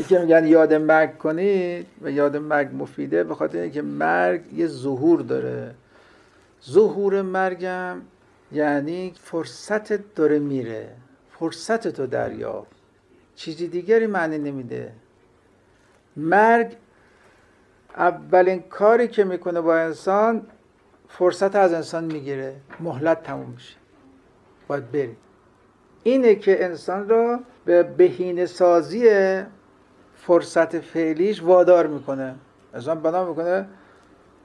یکی میگن یاد مرگ کنید و یاد مرگ مفیده به خاطر اینکه مرگ یه ظهور داره. ظهور مرگم یعنی فرصت داره میره. فرصت تو دریاب. چیزی دیگری معنی نمیده. مرگ اولین کاری که می‌کنه با انسان فرصت از انسان می‌گیره. مهلت تموم میشه. باید بری اینه که انسان را به بهینه سازی فرصت فعلیش وادار می‌کنه. انسان بنا می‌کنه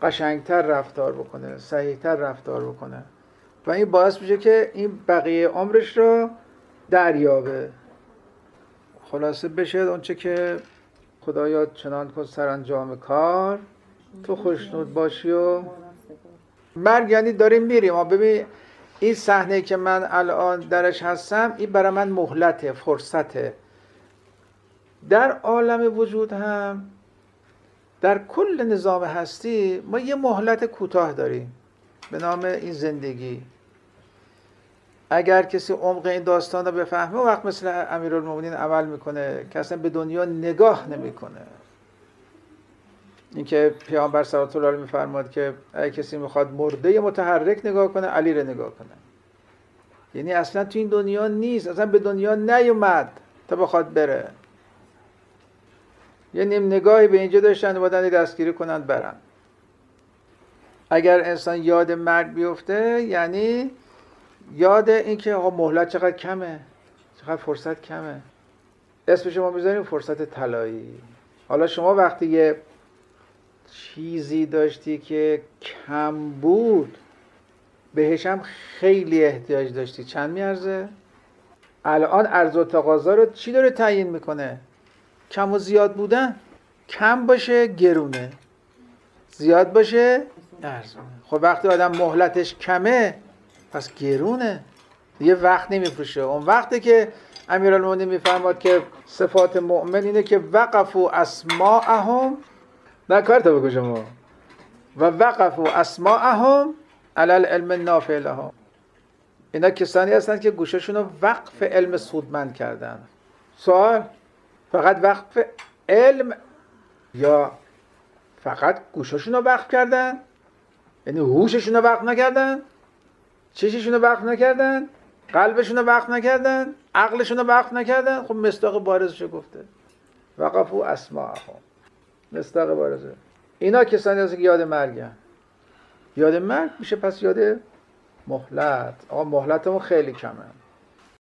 قشنگتر رفتار بکنه صحیحتر رفتار بکنه. و این باعث میشه که این بقیه عمرش رو دریابه. خلاصه بشه اونچه که خدایا چنان کن سرانجام کار تو خوشنود باشی و مرگ یعنی داریم میریم. ببین این صحنه که من الان درش هستم این برای من مهلته فرصته. در عالم وجود هم در کل نظام هستی ما یه مهلت کوتاه داریم به نام این زندگی. اگر کسی عمق این داستان رو بفهمه وقت مثل امیرالمومنین عمل می‌کنه که به دنیا نگاه نمی‌کنه. اینکه پیامبر صلی الله علیه میفرماد که اگه کسی می‌خواد مرده متحرک نگاه کنه علی رو نگاه کنه. یعنی اصلا تو این دنیا نیست اصلا به دنیا نیومد تا بخواد بره. یه نیم نگاهی به اینجا داشتن بودن دستگیری کنند برن اگر انسان یاد مرگ بیفته یعنی یاد اینکه آقا مهلت چقدر کمه چقدر فرصت کمه اسم شما می‌ذاریم فرصت طلایی حالا شما وقتی یه چیزی داشتی که کم بود بهش هم خیلی احتیاج داشتی چند میارزه؟ الان عرض و تقاضا رو چی داره تعیین می‌کنه؟ کم و زیاد بودن کم باشه گرونه. زیاد باشه ارزونه. خب وقتی آدم مهلتش کمه پس گرونه. یه وقت نمیفروشه. اون وقتی که امیرالمومنین میفرماد که صفات مؤمن اینه که وقفوا اسماءهم. نه کار تا بگو شما. و وقفوا اسماءهم علی العلم النافع لهم. اینا کسانی هستند که گوششون رو وقف علم سودمند کردن. سوال؟ فقط وقف علم یا فقط گوششون رو وقف کردن؟ یعنی هوششون رو وقف نکردن؟ چششون رو وقف نکردن؟ قلبشون رو وقف نکردن؟ عقلشون رو وقف نکردن؟ خب مستاق بارزش گفته. وقفو اسماءهم. مستاق بارزه. اینا کسانی هستن که یاد مرگن یاد مرگ میشه پس یاد مهلت. آقا مهلتمون خیلی کمه.